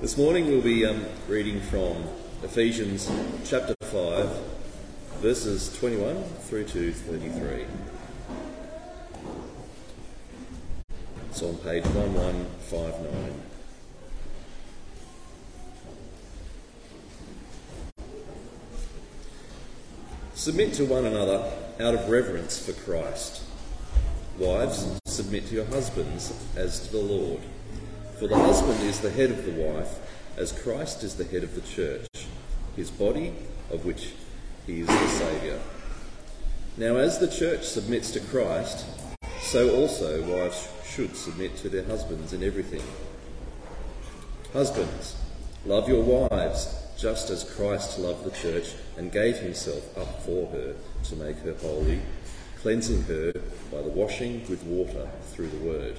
This morning we'll be um, reading from Ephesians chapter 5, verses 21 through to 33. It's on page 1159. Submit to one another out of reverence for Christ. Wives, submit to your husbands as to the Lord. For the husband is the head of the wife, as Christ is the head of the church, his body, of which he is the Saviour. Now, as the church submits to Christ, so also wives should submit to their husbands in everything. Husbands, love your wives just as Christ loved the church and gave himself up for her to make her holy, cleansing her by the washing with water through the word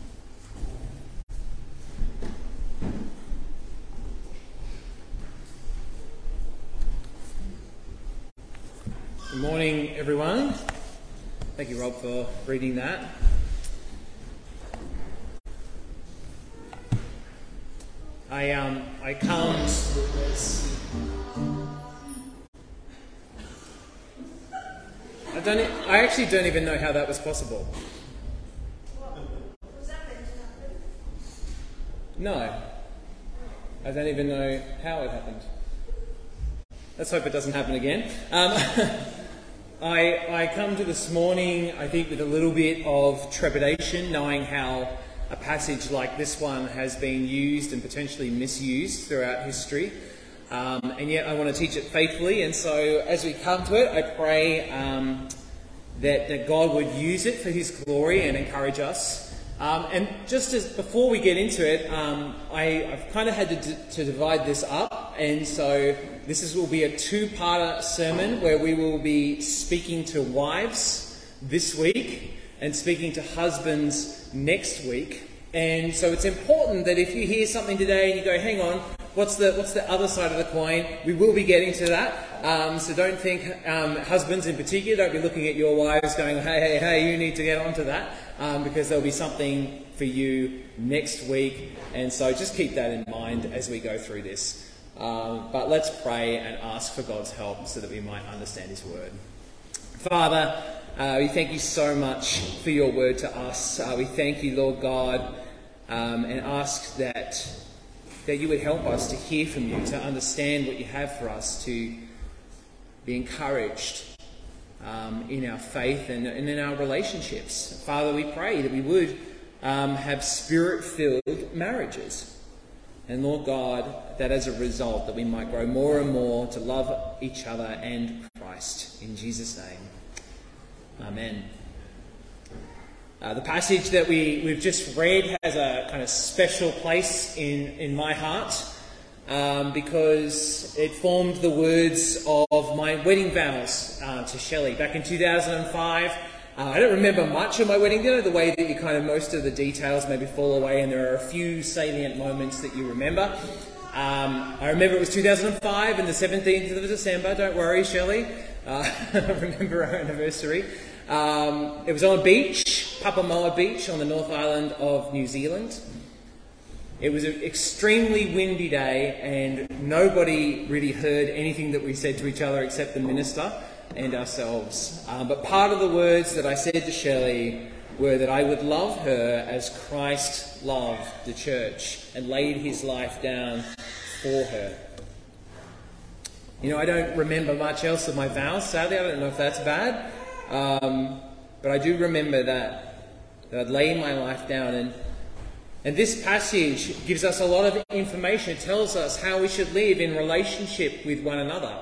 Good morning, everyone. Thank you, Rob, for reading that. I um I come. I don't. I actually don't even know how that was possible. No, I don't even know how it happened. Let's hope it doesn't happen again. Um, I, I come to this morning, I think, with a little bit of trepidation, knowing how a passage like this one has been used and potentially misused throughout history. Um, and yet I want to teach it faithfully. And so as we come to it, I pray um, that, that God would use it for His glory and encourage us. Um, and just as before we get into it, um, I, have kind of had to, d- to divide this up, and so this is, will be a two-parter sermon where we will be speaking to wives this week and speaking to husbands next week. And so it's important that if you hear something today and you go, "Hang on, what's the what's the other side of the coin?" We will be getting to that. Um, so don't think um, husbands in particular. Don't be looking at your wives going, "Hey, hey, hey, you need to get onto that," um, because there'll be something for you next week. And so just keep that in mind as we go through this. Um, but let's pray and ask for God's help so that we might understand His word. Father, uh, we thank you so much for your word to us. Uh, we thank you, Lord God, um, and ask that that you would help us to hear from you, to understand what you have for us, to be encouraged um, in our faith and, and, in our relationships. Father, we pray that we would um, have spirit-filled marriages. And Lord God, that as a result, that we might grow more and more to love each other and Christ. In Jesus' name. Amen. Uh, the passage that we, we've just read has a kind of special place in, in my heart um, because it formed the words of my wedding vows uh, to Shelley back in 2005. Uh, I don't remember much of my wedding dinner, the way that you kind of most of the details maybe fall away, and there are a few salient moments that you remember. Um, I remember it was 2005 and the 17th of December. Don't worry, Shelley. Uh, I remember our anniversary. Um, it was on a beach, Papamoa Beach, on the North Island of New Zealand. It was an extremely windy day, and nobody really heard anything that we said to each other except the minister and ourselves. Um, but part of the words that I said to Shelley were that I would love her as Christ loved the church and laid his life down for her. You know, I don't remember much else of my vows, sadly. I don't know if that's bad. Um, but I do remember that, that I'd lay my life down and and this passage gives us a lot of information. It tells us how we should live in relationship with one another.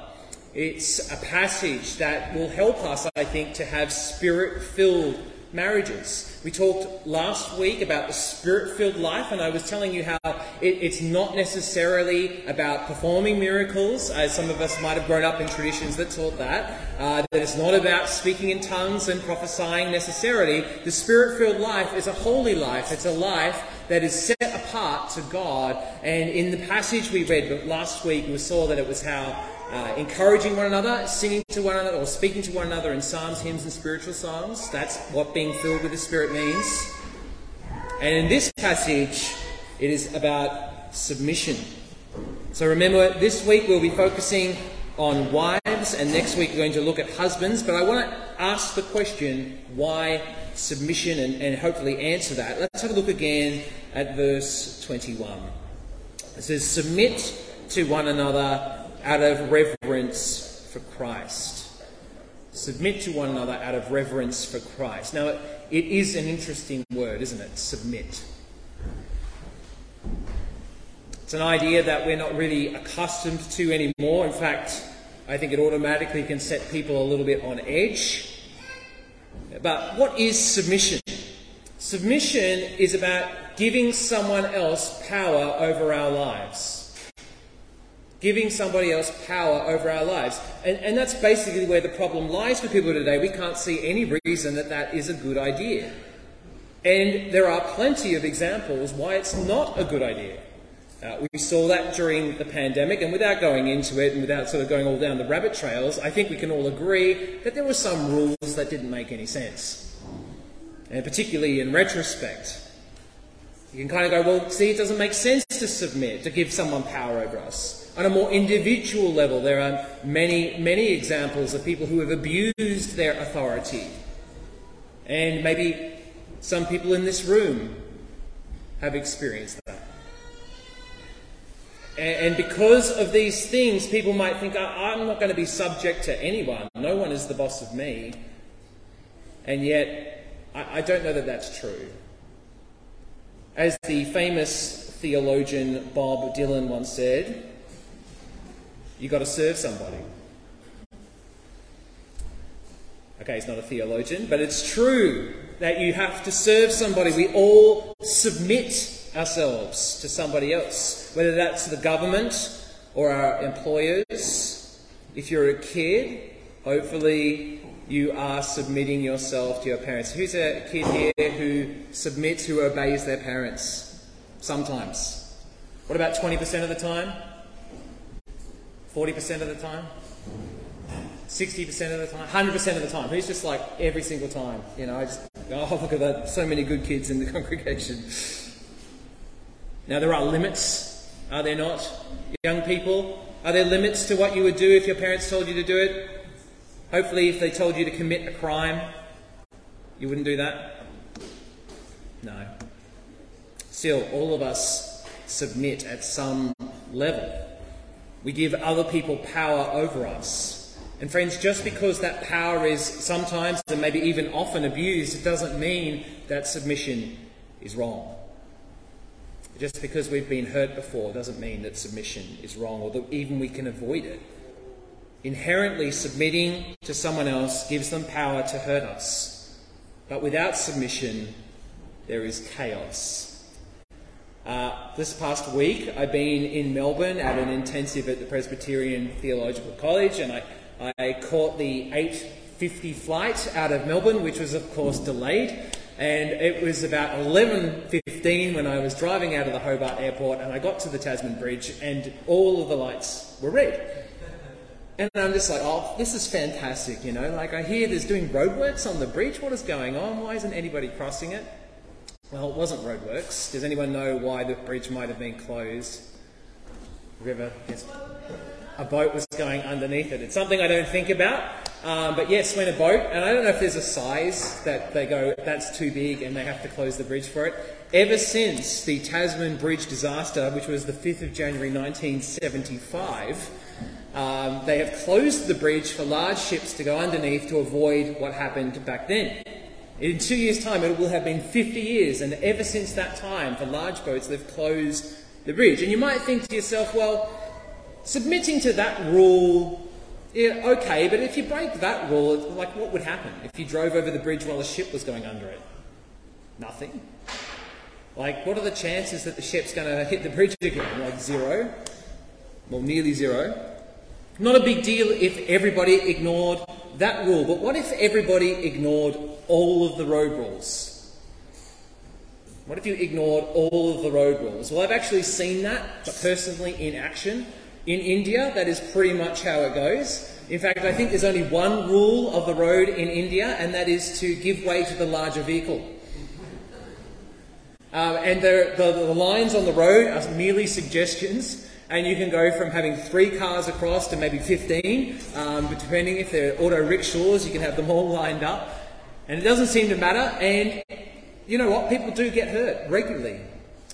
It's a passage that will help us, I think, to have spirit filled marriages. We talked last week about the spirit filled life, and I was telling you how it, it's not necessarily about performing miracles, as some of us might have grown up in traditions that taught that. Uh, that it's not about speaking in tongues and prophesying necessarily. The spirit filled life is a holy life, it's a life that is set apart to God. And in the passage we read last week, we saw that it was how uh, encouraging one another, singing to one another, or speaking to one another in psalms, hymns, and spiritual songs. That's what being filled with the Spirit means. And in this passage, it is about submission. So remember, this week we'll be focusing on wives, and next week we're going to look at husbands. But I want to ask the question why submission and, and hopefully answer that. Let's have a look again at verse 21. It says, Submit to one another out of reverence for Christ. Submit to one another out of reverence for Christ. Now, it is an interesting word, isn't it? Submit. It's an idea that we're not really accustomed to anymore. In fact, I think it automatically can set people a little bit on edge. But what is submission? Submission is about giving someone else power over our lives giving somebody else power over our lives. And, and that's basically where the problem lies for people today. We can't see any reason that that is a good idea. And there are plenty of examples why it's not a good idea. Uh, we saw that during the pandemic, and without going into it and without sort of going all down the rabbit trails, I think we can all agree that there were some rules that didn't make any sense. And particularly in retrospect, you can kind of go, well, see, it doesn't make sense to submit, to give someone power over us. On a more individual level, there are many, many examples of people who have abused their authority. And maybe some people in this room have experienced that. And because of these things, people might think, I'm not going to be subject to anyone. No one is the boss of me. And yet, I don't know that that's true. As the famous theologian Bob Dylan once said, You've got to serve somebody. Okay, he's not a theologian, but it's true that you have to serve somebody. We all submit ourselves to somebody else, whether that's the government or our employers. If you're a kid, hopefully you are submitting yourself to your parents. Who's a kid here who submits, who obeys their parents? Sometimes. What about 20% of the time? 40% of the time? 60% of the time? 100% of the time? Who's just like every single time? You know, I just, oh, look at that. So many good kids in the congregation. Now, there are limits, are there not? Young people, are there limits to what you would do if your parents told you to do it? Hopefully, if they told you to commit a crime, you wouldn't do that? No. Still, all of us submit at some level. We give other people power over us. And friends, just because that power is sometimes and maybe even often abused, it doesn't mean that submission is wrong. Just because we've been hurt before doesn't mean that submission is wrong or that even we can avoid it. Inherently, submitting to someone else gives them power to hurt us. But without submission, there is chaos. Uh, this past week, I've been in Melbourne at an intensive at the Presbyterian Theological College, and I, I caught the 8:50 flight out of Melbourne, which was, of course, delayed. And it was about 11:15 when I was driving out of the Hobart Airport, and I got to the Tasman Bridge, and all of the lights were red. And I'm just like, oh, this is fantastic, you know. Like I hear there's doing roadworks on the bridge. What is going on? Why isn't anybody crossing it? Well, it wasn't roadworks. Does anyone know why the bridge might have been closed? River, yes. A boat was going underneath it. It's something I don't think about. Um, but yes, when a boat, and I don't know if there's a size that they go, that's too big, and they have to close the bridge for it. Ever since the Tasman Bridge disaster, which was the 5th of January 1975, um, they have closed the bridge for large ships to go underneath to avoid what happened back then. In two years' time, it will have been 50 years, and ever since that time, for large boats, they've closed the bridge. And you might think to yourself, well, submitting to that rule yeah, okay, but if you break that rule, like what would happen if you drove over the bridge while a ship was going under it? Nothing. Like, what are the chances that the ship's going to hit the bridge again? Like zero? Well, nearly zero. Not a big deal if everybody ignored that rule, but what if everybody ignored all of the road rules? What if you ignored all of the road rules? Well, I've actually seen that but personally in action. In India, that is pretty much how it goes. In fact, I think there's only one rule of the road in India, and that is to give way to the larger vehicle. Um, and the, the, the lines on the road are merely suggestions, and you can go from having three cars across to maybe 15, um, depending if they're auto rickshaws, you can have them all lined up. And it doesn't seem to matter, and you know what? People do get hurt regularly.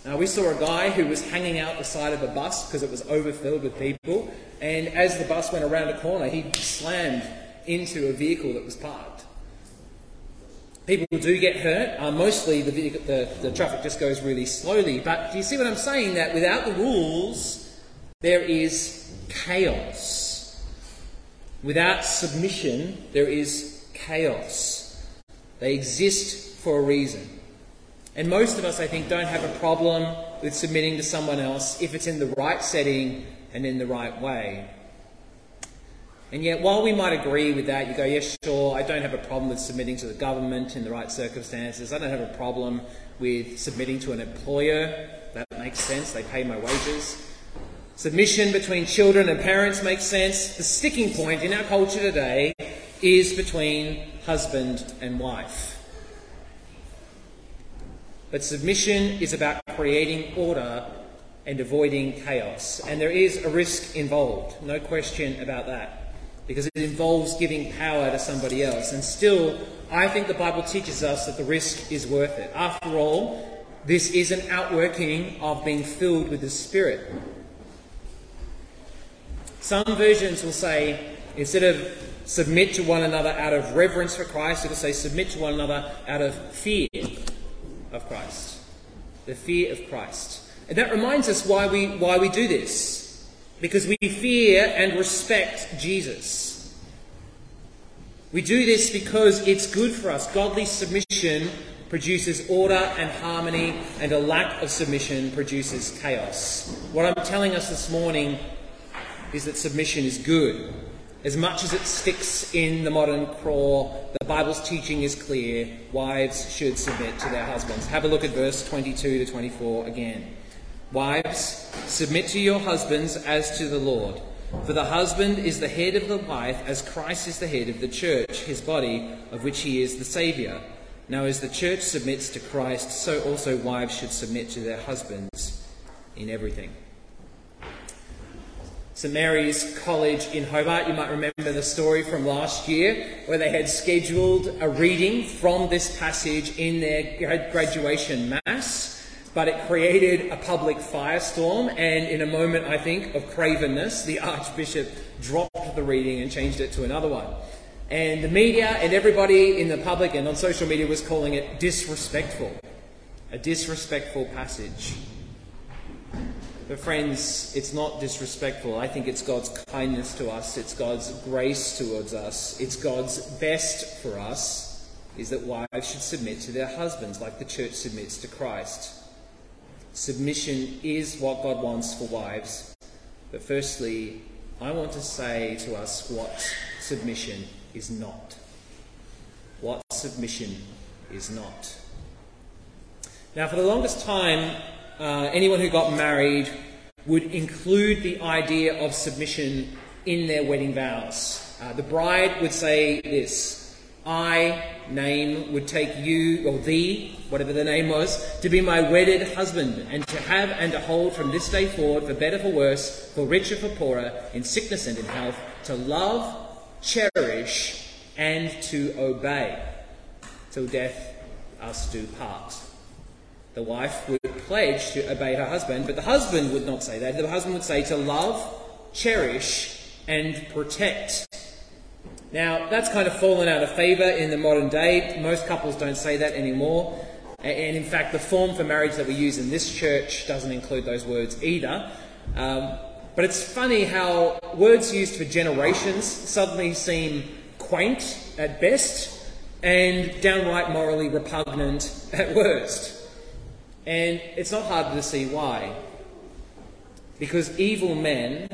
Uh, we saw a guy who was hanging out the side of a bus because it was overfilled with people, and as the bus went around a corner, he slammed into a vehicle that was parked. People do get hurt. Uh, mostly the, the, the traffic just goes really slowly. But do you see what I'm saying? That without the rules, there is chaos. Without submission, there is chaos. They exist for a reason. And most of us, I think, don't have a problem with submitting to someone else if it's in the right setting and in the right way. And yet, while we might agree with that, you go, yes, sure, I don't have a problem with submitting to the government in the right circumstances. I don't have a problem with submitting to an employer. That makes sense. They pay my wages. Submission between children and parents makes sense. The sticking point in our culture today is between husband and wife. But submission is about creating order and avoiding chaos. And there is a risk involved, no question about that, because it involves giving power to somebody else. And still, I think the Bible teaches us that the risk is worth it. After all, this is an outworking of being filled with the Spirit. Some versions will say, instead of submit to one another out of reverence for Christ, it'll say submit to one another out of fear of Christ. The fear of Christ. And that reminds us why we, why we do this. Because we fear and respect Jesus. We do this because it's good for us. Godly submission produces order and harmony, and a lack of submission produces chaos. What I'm telling us this morning is that submission is good. As much as it sticks in the modern craw, the Bible's teaching is clear. Wives should submit to their husbands. Have a look at verse 22 to 24 again. Wives, submit to your husbands as to the Lord. For the husband is the head of the wife, as Christ is the head of the church, his body, of which he is the Saviour. Now, as the church submits to Christ, so also wives should submit to their husbands in everything. St Mary's College in Hobart. You might remember the story from last year where they had scheduled a reading from this passage in their graduation mass, but it created a public firestorm, and in a moment, I think, of cravenness, the Archbishop dropped the reading and changed it to another one. And the media and everybody in the public and on social media was calling it disrespectful. A disrespectful passage. But, friends, it's not disrespectful. I think it's God's kindness to us, it's God's grace towards us, it's God's best for us is that wives should submit to their husbands like the church submits to Christ. Submission is what God wants for wives. But, firstly, I want to say to us what submission is not. What submission is not. Now, for the longest time, uh, anyone who got married would include the idea of submission in their wedding vows. Uh, the bride would say this I, name, would take you, or thee, whatever the name was, to be my wedded husband, and to have and to hold from this day forward, for better, for worse, for richer, for poorer, in sickness and in health, to love cherish, and to obey, till death us do part. The wife would pledge to obey her husband, but the husband would not say that. The husband would say to love, cherish, and protect. Now, that's kind of fallen out of favour in the modern day. Most couples don't say that anymore. And in fact, the form for marriage that we use in this church doesn't include those words either. Um, but it's funny how words used for generations suddenly seem quaint at best and downright morally repugnant at worst. And it's not hard to see why. Because evil men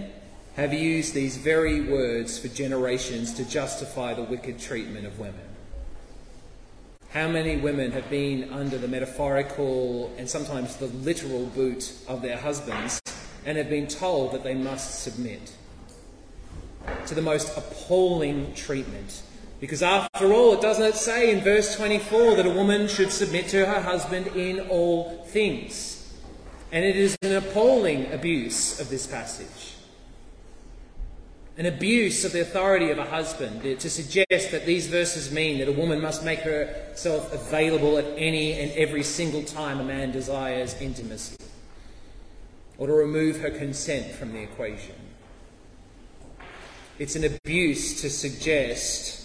have used these very words for generations to justify the wicked treatment of women. How many women have been under the metaphorical and sometimes the literal boot of their husbands and have been told that they must submit to the most appalling treatment? Because after all, it doesn't say in verse 24 that a woman should submit to her husband in all things? And it is an appalling abuse of this passage an abuse of the authority of a husband to suggest that these verses mean that a woman must make herself available at any and every single time a man desires intimacy, or to remove her consent from the equation. It's an abuse to suggest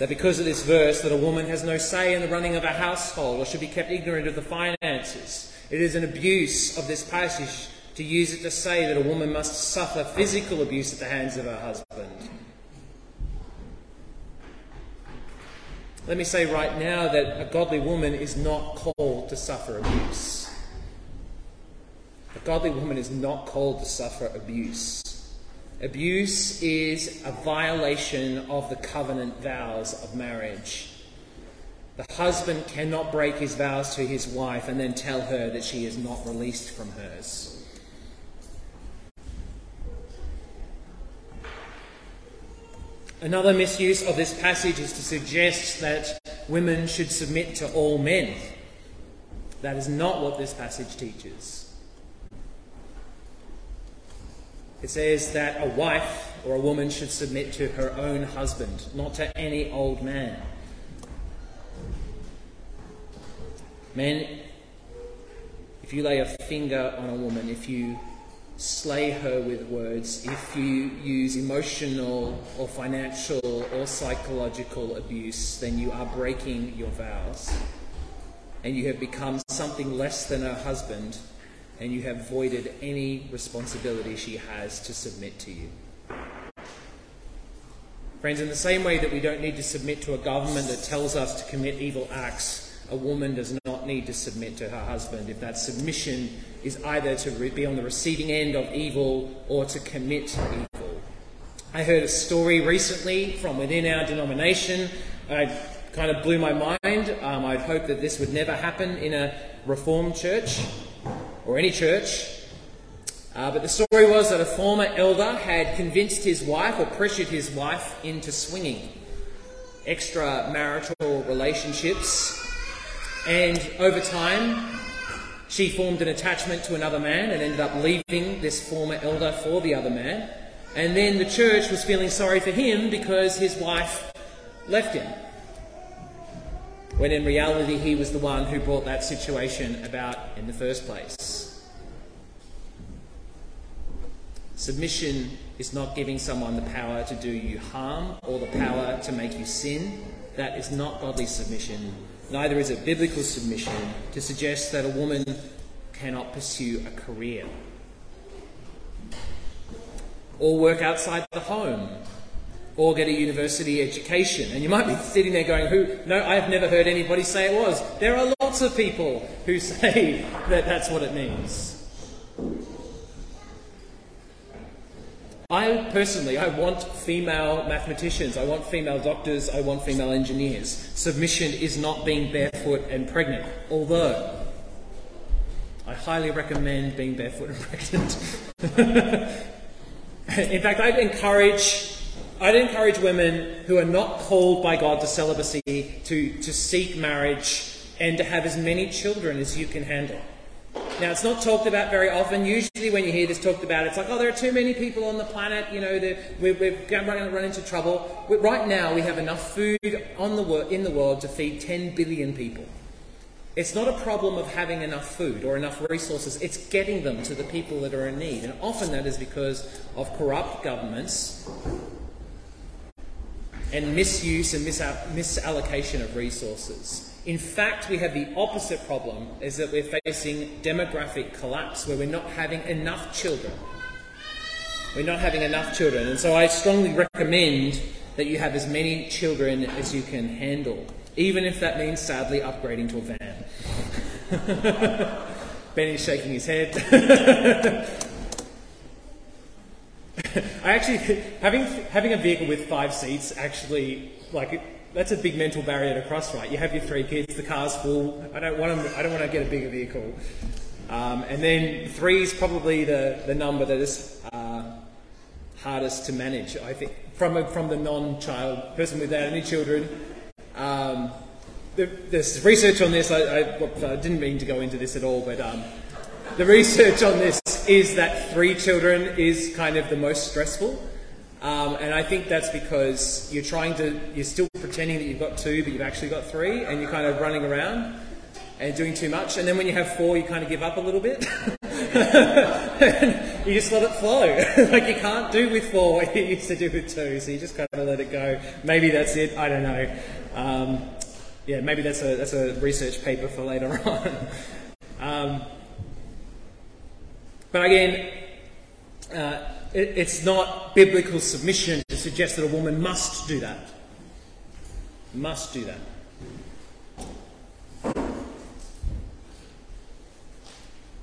that because of this verse that a woman has no say in the running of a household or should be kept ignorant of the finances. It is an abuse of this passage to use it to say that a woman must suffer physical abuse at the hands of her husband. Let me say right now that a godly woman is not called to suffer abuse. A godly woman is not called to suffer abuse. Abuse is a violation of the covenant vows of marriage. The husband cannot break his vows to his wife and then tell her that she is not released from hers. Another misuse of this passage is to suggest that women should submit to all men. That is not what this passage teaches. It says that a wife or a woman should submit to her own husband, not to any old man. Men, if you lay a finger on a woman, if you slay her with words, if you use emotional or financial or psychological abuse, then you are breaking your vows. And you have become something less than her husband, and you have voided any responsibility she has to submit to you. Friends, in the same way that we don't need to submit to a government that tells us to commit evil acts, a woman does not need to submit to her husband if that submission is either to be on the receiving end of evil or to commit evil. I heard a story recently from within our denomination. It kind of blew my mind. Um, I'd hoped that this would never happen in a Reformed church or any church. Uh, but the story was that a former elder had convinced his wife or pressured his wife into swinging extramarital relationships and over time, she formed an attachment to another man and ended up leaving this former elder for the other man. And then the church was feeling sorry for him because his wife left him. When in reality, he was the one who brought that situation about in the first place. Submission is not giving someone the power to do you harm or the power to make you sin. That is not godly submission neither is it biblical submission to suggest that a woman cannot pursue a career or work outside the home or get a university education. And you might be sitting there going, "Who? No, I've never heard anybody say it was." There are lots of people who say that that's what it means. I personally, I want female mathematicians, I want female doctors, I want female engineers. Submission is not being barefoot and pregnant, although I highly recommend being barefoot and pregnant. In fact, I'd encourage, I'd encourage women who are not called by God to celibacy to, to seek marriage and to have as many children as you can handle. Now, it's not talked about very often. Usually, when you hear this talked about, it's like, oh, there are too many people on the planet, you know, we're, we're going to run into trouble. Right now, we have enough food on the, in the world to feed 10 billion people. It's not a problem of having enough food or enough resources, it's getting them to the people that are in need. And often that is because of corrupt governments and misuse and misallocation of resources. In fact, we have the opposite problem is that we're facing demographic collapse where we're not having enough children. We're not having enough children. And so I strongly recommend that you have as many children as you can handle, even if that means sadly upgrading to a van. Benny's shaking his head. I actually having having a vehicle with five seats actually like that's a big mental barrier to cross, right? You have your three kids, the car's full. I don't want I don't want to get a bigger vehicle. Um, and then three is probably the, the number that is uh, hardest to manage, I think, from, a, from the non child person without any children. Um, there's research on this. I, I, I, didn't mean to go into this at all, but um, the research on this is that three children is kind of the most stressful. Um, and I think that's because you're trying to, you're still pretending that you've got two, but you've actually got three, and you're kind of running around and doing too much. And then when you have four, you kind of give up a little bit. you just let it flow. like you can't do with four what you used to do with two, so you just kind of let it go. Maybe that's it. I don't know. Um, yeah, maybe that's a that's a research paper for later on. Um, but again. Uh, it's not biblical submission to suggest that a woman must do that. Must do that.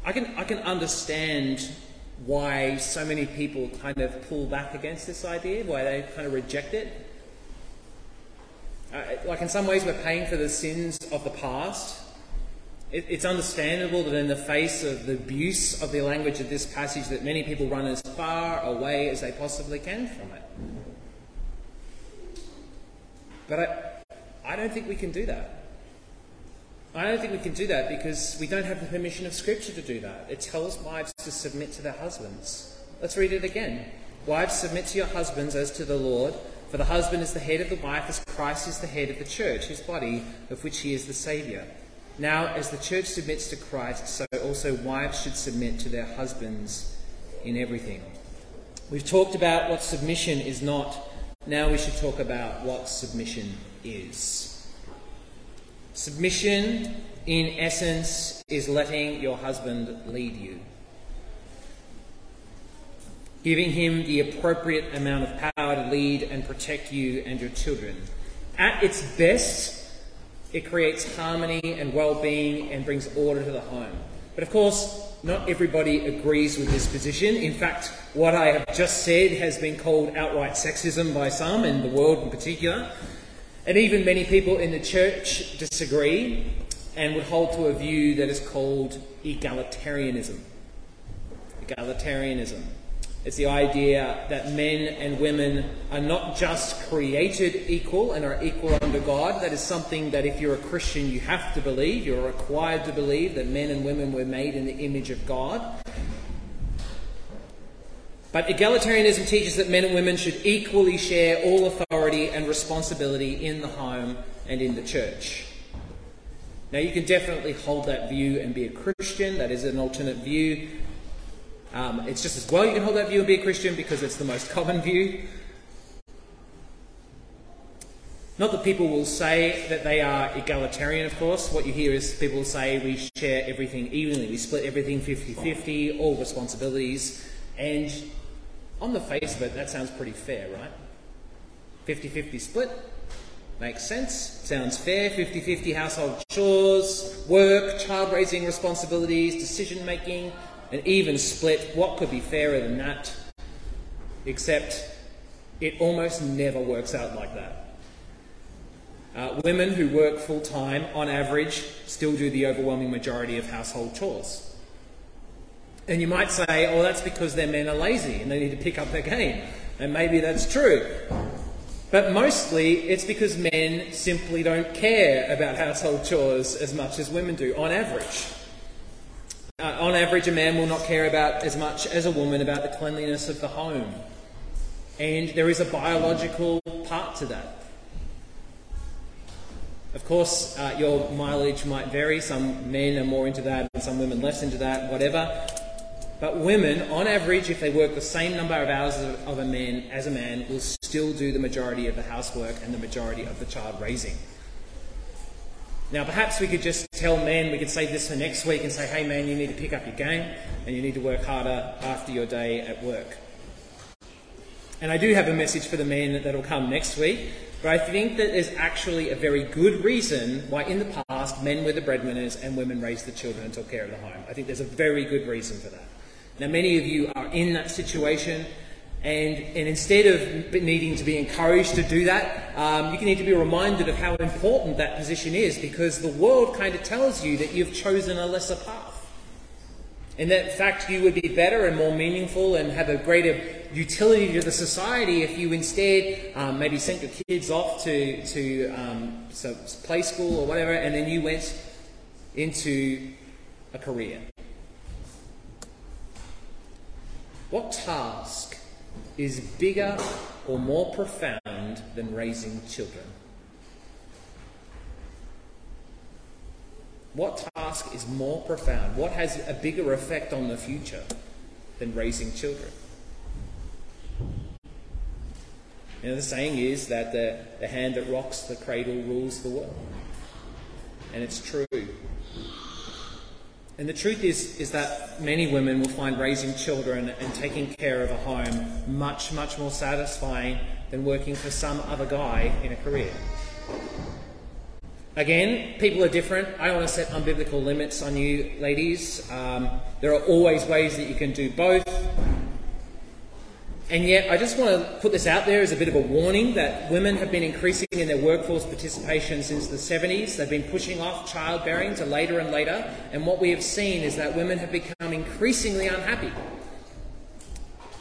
I can, I can understand why so many people kind of pull back against this idea, why they kind of reject it. Uh, like in some ways, we're paying for the sins of the past it, it's understandable that in the face of the abuse of the language of this passage that many people run as far away as they possibly can from it. But I, I don't think we can do that. I don't think we can do that because we don't have the permission of Scripture to do that. It tells wives to submit to their husbands. Let's read it again. Wives, submit to your husbands as to the Lord, for the husband is the head of the wife, as Christ is the head of the church, his body, of which he is the Saviour. Now, as the church submits to Christ, so also wives should submit to their husbands in everything. We've talked about what submission is not. Now we should talk about what submission is. Submission, in essence, is letting your husband lead you, giving him the appropriate amount of power to lead and protect you and your children. At its best, it creates harmony and well being and brings order to the home. But of course, not everybody agrees with this position. In fact, what I have just said has been called outright sexism by some, and the world in particular. And even many people in the church disagree and would hold to a view that is called egalitarianism. Egalitarianism. It's the idea that men and women are not just created equal and are equal under God. That is something that if you're a Christian, you have to believe. You're required to believe that men and women were made in the image of God. But egalitarianism teaches that men and women should equally share all authority and responsibility in the home and in the church. Now, you can definitely hold that view and be a Christian. That is an alternate view. Um, it's just as well you can hold that view and be a Christian because it's the most common view. Not that people will say that they are egalitarian, of course. What you hear is people say we share everything evenly, we split everything 50 50, all responsibilities. And on the face of it, that sounds pretty fair, right? 50 50 split makes sense, sounds fair. 50 50 household chores, work, child raising responsibilities, decision making, an even split. What could be fairer than that? Except it almost never works out like that. Uh, women who work full time, on average, still do the overwhelming majority of household chores. And you might say, oh, that's because their men are lazy and they need to pick up their game. And maybe that's true. But mostly it's because men simply don't care about household chores as much as women do, on average. Uh, on average, a man will not care about as much as a woman about the cleanliness of the home. And there is a biological part to that. Of course, uh, your mileage might vary. Some men are more into that, and some women less into that, whatever. But women, on average, if they work the same number of hours of a man as a man, will still do the majority of the housework and the majority of the child raising. Now, perhaps we could just tell men, we could save this for next week and say, hey man, you need to pick up your game and you need to work harder after your day at work. And I do have a message for the men that'll come next week, but I think that there's actually a very good reason why in the past men were the breadwinners and women raised the children and took care of the home. I think there's a very good reason for that. Now, many of you are in that situation, and, and instead of needing to be encouraged to do that, um, you can need to be reminded of how important that position is because the world kind of tells you that you've chosen a lesser path. In that fact, you would be better and more meaningful and have a greater utility to the society if you instead um, maybe sent your kids off to, to um, so play school or whatever, and then you went into a career. What task is bigger or more profound than raising children? What task is more profound? What has a bigger effect on the future than raising children? You know, the saying is that the, the hand that rocks the cradle rules the world. And it's true. And the truth is, is that many women will find raising children and taking care of a home much, much more satisfying than working for some other guy in a career. Again, people are different. I don't want to set unbiblical limits on you, ladies. Um, there are always ways that you can do both. And yet, I just want to put this out there as a bit of a warning that women have been increasing in their workforce participation since the 70s. They've been pushing off childbearing to later and later. And what we have seen is that women have become increasingly unhappy.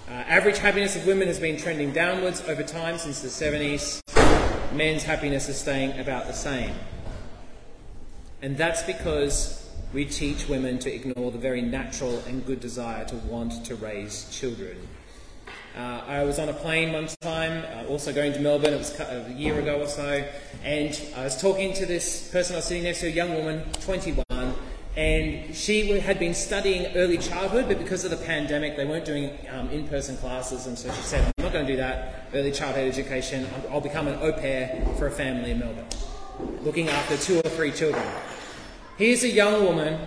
Uh, average happiness of women has been trending downwards over time since the 70s. Men's happiness is staying about the same. And that's because we teach women to ignore the very natural and good desire to want to raise children. Uh, I was on a plane one time, uh, also going to Melbourne, it was a year ago or so, and I was talking to this person I was sitting next to, a young woman, 21, and she had been studying early childhood, but because of the pandemic, they weren't doing um, in person classes, and so she said, I'm not going to do that, early childhood education, I'll become an au pair for a family in Melbourne, looking after two or three children. Here's a young woman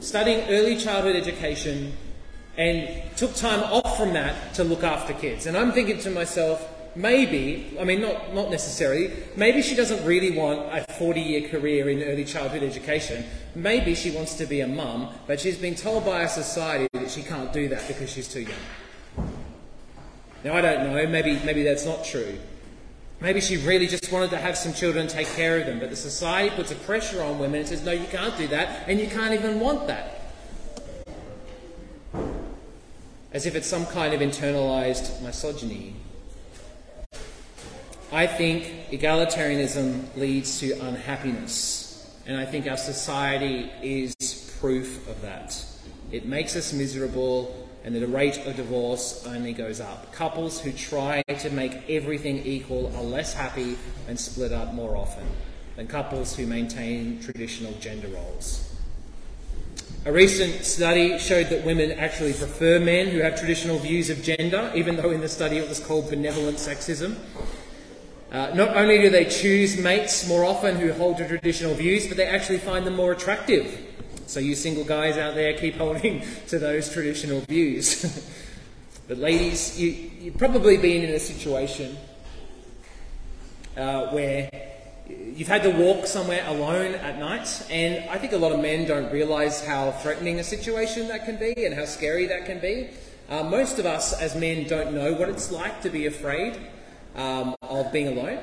studying early childhood education and took time off from that to look after kids. And I'm thinking to myself, maybe, I mean, not, not necessarily, maybe she doesn't really want a 40 year career in early childhood education. Maybe she wants to be a mum, but she's been told by a society that she can't do that because she's too young. Now, I don't know, maybe, maybe that's not true. Maybe she really just wanted to have some children take care of them, but the society puts a pressure on women and says, no, you can't do that, and you can't even want that. As if it's some kind of internalized misogyny. I think egalitarianism leads to unhappiness, and I think our society is proof of that. It makes us miserable, and the rate of divorce only goes up. Couples who try to make everything equal are less happy and split up more often than couples who maintain traditional gender roles. A recent study showed that women actually prefer men who have traditional views of gender, even though in the study it was called benevolent sexism. Uh, not only do they choose mates more often who hold to traditional views, but they actually find them more attractive. So, you single guys out there, keep holding to those traditional views. but, ladies, you, you've probably been in a situation uh, where you've had to walk somewhere alone at night, and I think a lot of men don't realise how threatening a situation that can be and how scary that can be. Uh, most of us as men don't know what it's like to be afraid um, of being alone.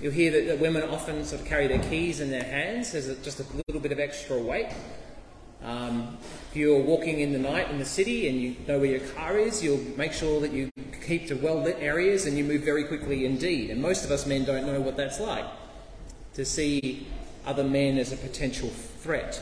You'll hear that, that, women often sort of carry their keys in their hands as just a little bit of extra weight. Um, if you're walking in the night in the city and you know where your car is, you'll make sure that you keep to well lit areas and you move very quickly indeed. And most of us men don't know what that's like to see other men as a potential threat.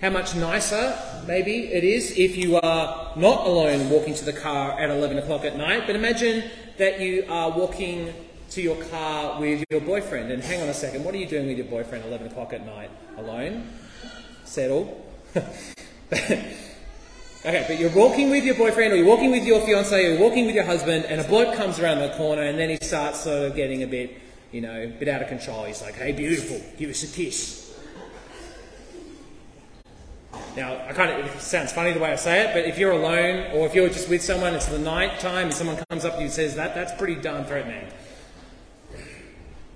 How much nicer, maybe, it is if you are not alone walking to the car at 11 o'clock at night, but imagine that you are walking to your car with your boyfriend. And hang on a second, what are you doing with your boyfriend at 11 o'clock at night? Alone? Settle? okay, but you're walking with your boyfriend, or you're walking with your fiance, or you're walking with your husband, and a bloke comes around the corner, and then he starts sort of getting a bit, you know, a bit out of control. He's like, hey, beautiful, give us a kiss. Now, I kind of, it sounds funny the way I say it, but if you're alone or if you're just with someone, it's the night time and someone comes up to you and says that, that's pretty darn threatening.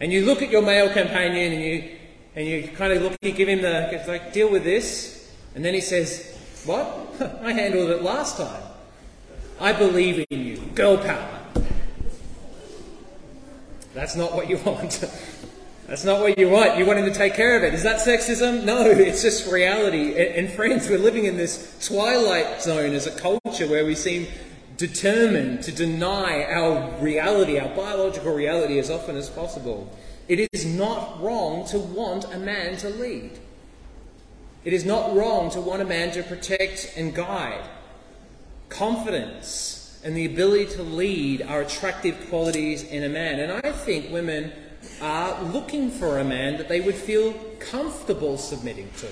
And you look at your male companion and you, and you kind of look, you give him the, like, deal with this. And then he says, what? I handled it last time. I believe in you. Girl power. That's not what you want. That's not what you want. You want him to take care of it. Is that sexism? No, it's just reality. And, friends, we're living in this twilight zone as a culture where we seem determined to deny our reality, our biological reality, as often as possible. It is not wrong to want a man to lead. It is not wrong to want a man to protect and guide. Confidence and the ability to lead are attractive qualities in a man. And I think women are looking for a man that they would feel comfortable submitting to.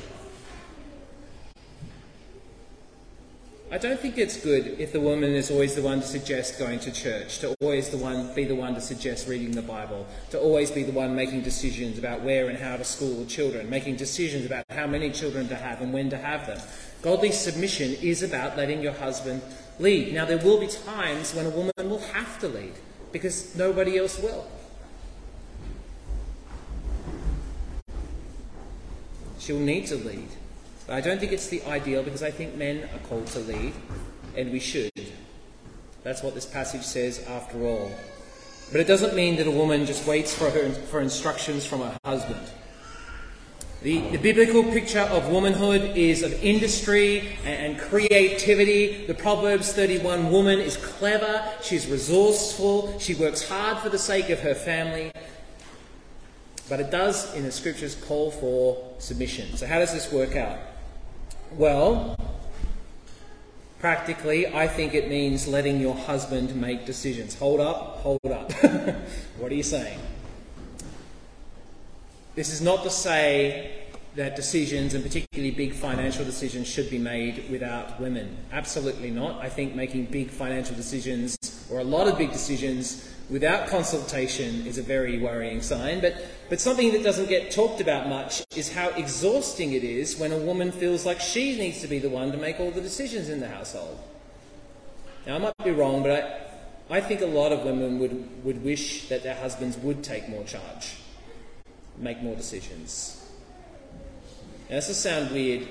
I don't think it's good if the woman is always the one to suggest going to church, to always the one be the one to suggest reading the Bible, to always be the one making decisions about where and how to school children, making decisions about how many children to have and when to have them. Godly submission is about letting your husband lead. Now there will be times when a woman will have to lead because nobody else will. She'll need to lead. But I don't think it's the ideal because I think men are called to lead, and we should. That's what this passage says after all. But it doesn't mean that a woman just waits for, her, for instructions from her husband. The, the, biblical picture of womanhood is of industry and, and, creativity. The Proverbs 31 woman is clever, she's resourceful, she works hard for the sake of her family. But it does, in the scriptures, call for submission. So, how does this work out? Well, practically, I think it means letting your husband make decisions. Hold up, hold up. what are you saying? This is not to say that decisions, and particularly big financial decisions, should be made without women. Absolutely not. I think making big financial decisions, or a lot of big decisions, without consultation is a very worrying sign. But, but something that doesn't get talked about much is how exhausting it is when a woman feels like she needs to be the one to make all the decisions in the household. Now, I might be wrong, but I, I think a lot of women would, would wish that their husbands would take more charge, make more decisions. Now, this will sound weird,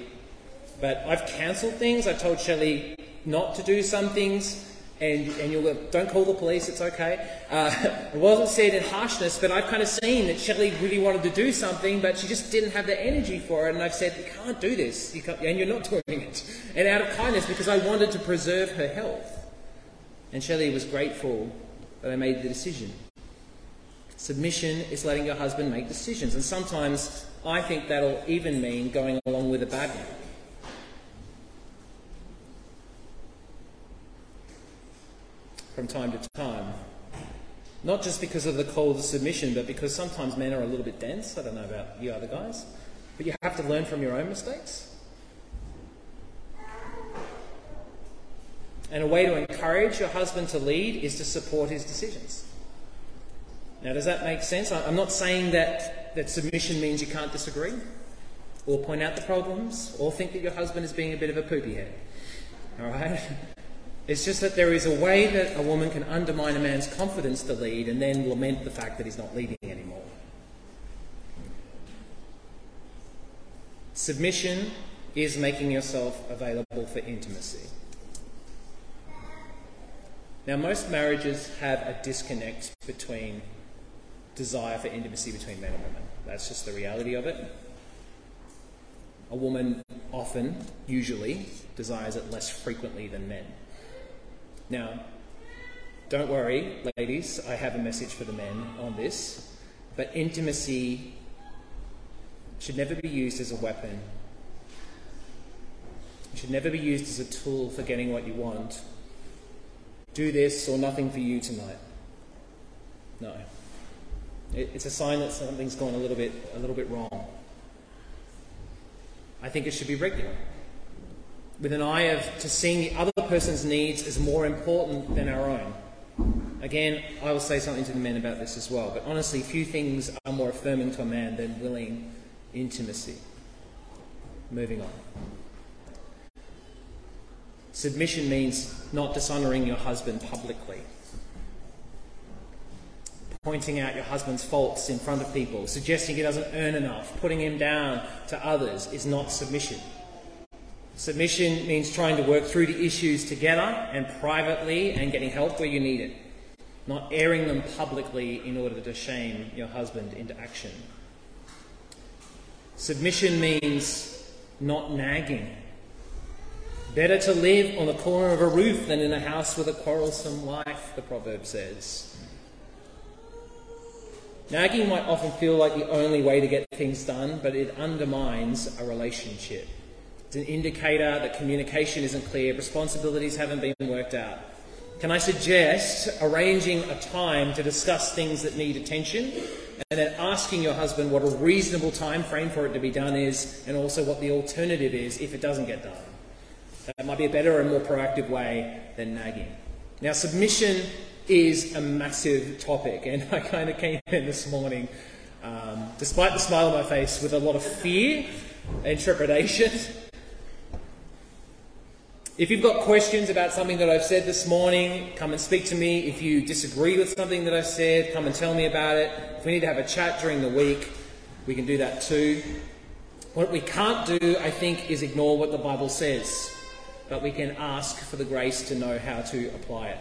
but I've cancelled things. I told Shelley not to do some things and, and you'll go, don't call the police, it's okay. Uh, it wasn't said in harshness, but I've kind of seen that Shelley really wanted to do something, but she just didn't have the energy for it, and I've said, you can't do this, you can't, and you're not doing it. And out of kindness, because I wanted to preserve her health. And Shelley was grateful that I made the decision. Submission is letting your husband make decisions, and sometimes I think that'll even mean going along with a bad one. From time to time. Not just because of the call submission, but because sometimes men are a little bit dense. I don't know about you other guys. But you have to learn from your own mistakes. And a way to encourage your husband to lead is to support his decisions. Now, does that make sense? I'm not saying that, that submission means you can't disagree, or point out the problems, or think that your husband is being a bit of a poopy head. All right? It's just that there is a way that a woman can undermine a man's confidence to lead and then lament the fact that he's not leading anymore. Submission is making yourself available for intimacy. Now, most marriages have a disconnect between desire for intimacy between men and women. That's just the reality of it. A woman often, usually, desires it less frequently than men. Now, don't worry, ladies, I have a message for the men on this, but intimacy should never be used as a weapon It should never be used as a tool for getting what you want. Do this or nothing for you tonight. No. It's a sign that something's gone a little bit, a little bit wrong. I think it should be regular, with an eye of to seeing the other person's needs as more important than our own. Again, I will say something to the men about this as well, but honestly, few things are more affirming to a man than willing intimacy. Moving on. Submission means not dishonouring your husband publicly. Pointing out your husband's faults in front of people, suggesting he doesn't earn enough, putting him down to others is not submission. Submission means trying to work through the issues together and privately and getting help where you need it, not airing them publicly in order to shame your husband into action. Submission means not nagging. Better to live on the corner of a roof than in a house with a quarrelsome wife, the proverb says. Nagging might often feel like the only way to get things done, but it undermines a relationship. It's an indicator that communication isn't clear, responsibilities haven't been worked out. Can I suggest arranging a time to discuss things that need attention and then asking your husband what a reasonable time frame for it to be done is and also what the alternative is if it doesn't get done? That might be a better and more proactive way than nagging. Now, submission is a massive topic, and I kind of came in this morning, um, despite the smile on my face, with a lot of fear and trepidation if you've got questions about something that I've said this morning, come and speak to me. If you disagree with something that I've said, come and tell me about it. If we need to have a chat during the week, we can do that too. What we can't do, I think, is ignore what the Bible says, but we can ask for the grace to know how to apply it.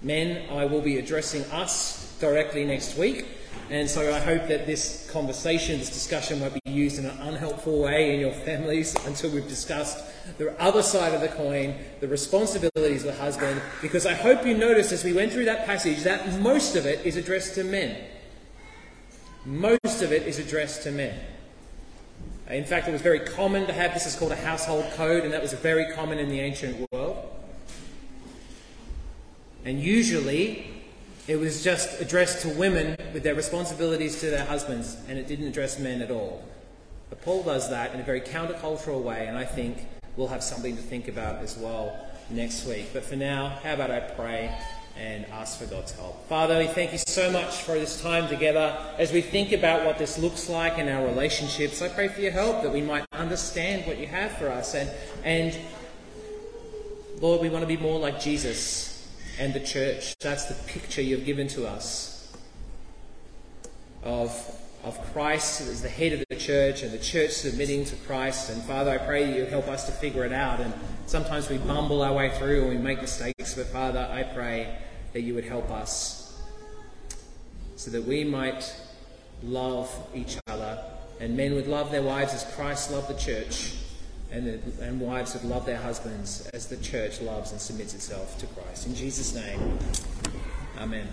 Men, I will be addressing us directly next week. And so I hope that this conversation, this discussion won't be used in an unhelpful way in your families until we've discussed the other side of the coin, the responsibilities of the husband, because I hope you noticed as we went through that passage that most of it is addressed to men. Most of it is addressed to men. In fact, it was very common to have this is called a household code, and that was very common in the ancient world. And usually, it was just addressed to women with their responsibilities to their husbands, and it didn't address men at all. But Paul does that in a very countercultural way, and I think we'll have something to think about as well next week. But for now, how about I pray and ask for God's help? Father, we thank you so much for this time together. As we think about what this looks like in our relationships, I pray for your help that we might understand what you have for us. And, and Lord, we want to be more like Jesus and the church. That's the picture you've given to us of, of Christ as the head of the church and the church submitting to Christ. And Father, I pray that you help us to figure it out. And sometimes we bumble our way through and we make mistakes, but Father, I pray that you would help us so that we might love each other and men would love their wives as Christ loved the church and, the, and wives would love their husbands as the church loves and submits itself to Christ. In Jesus' name, Amen.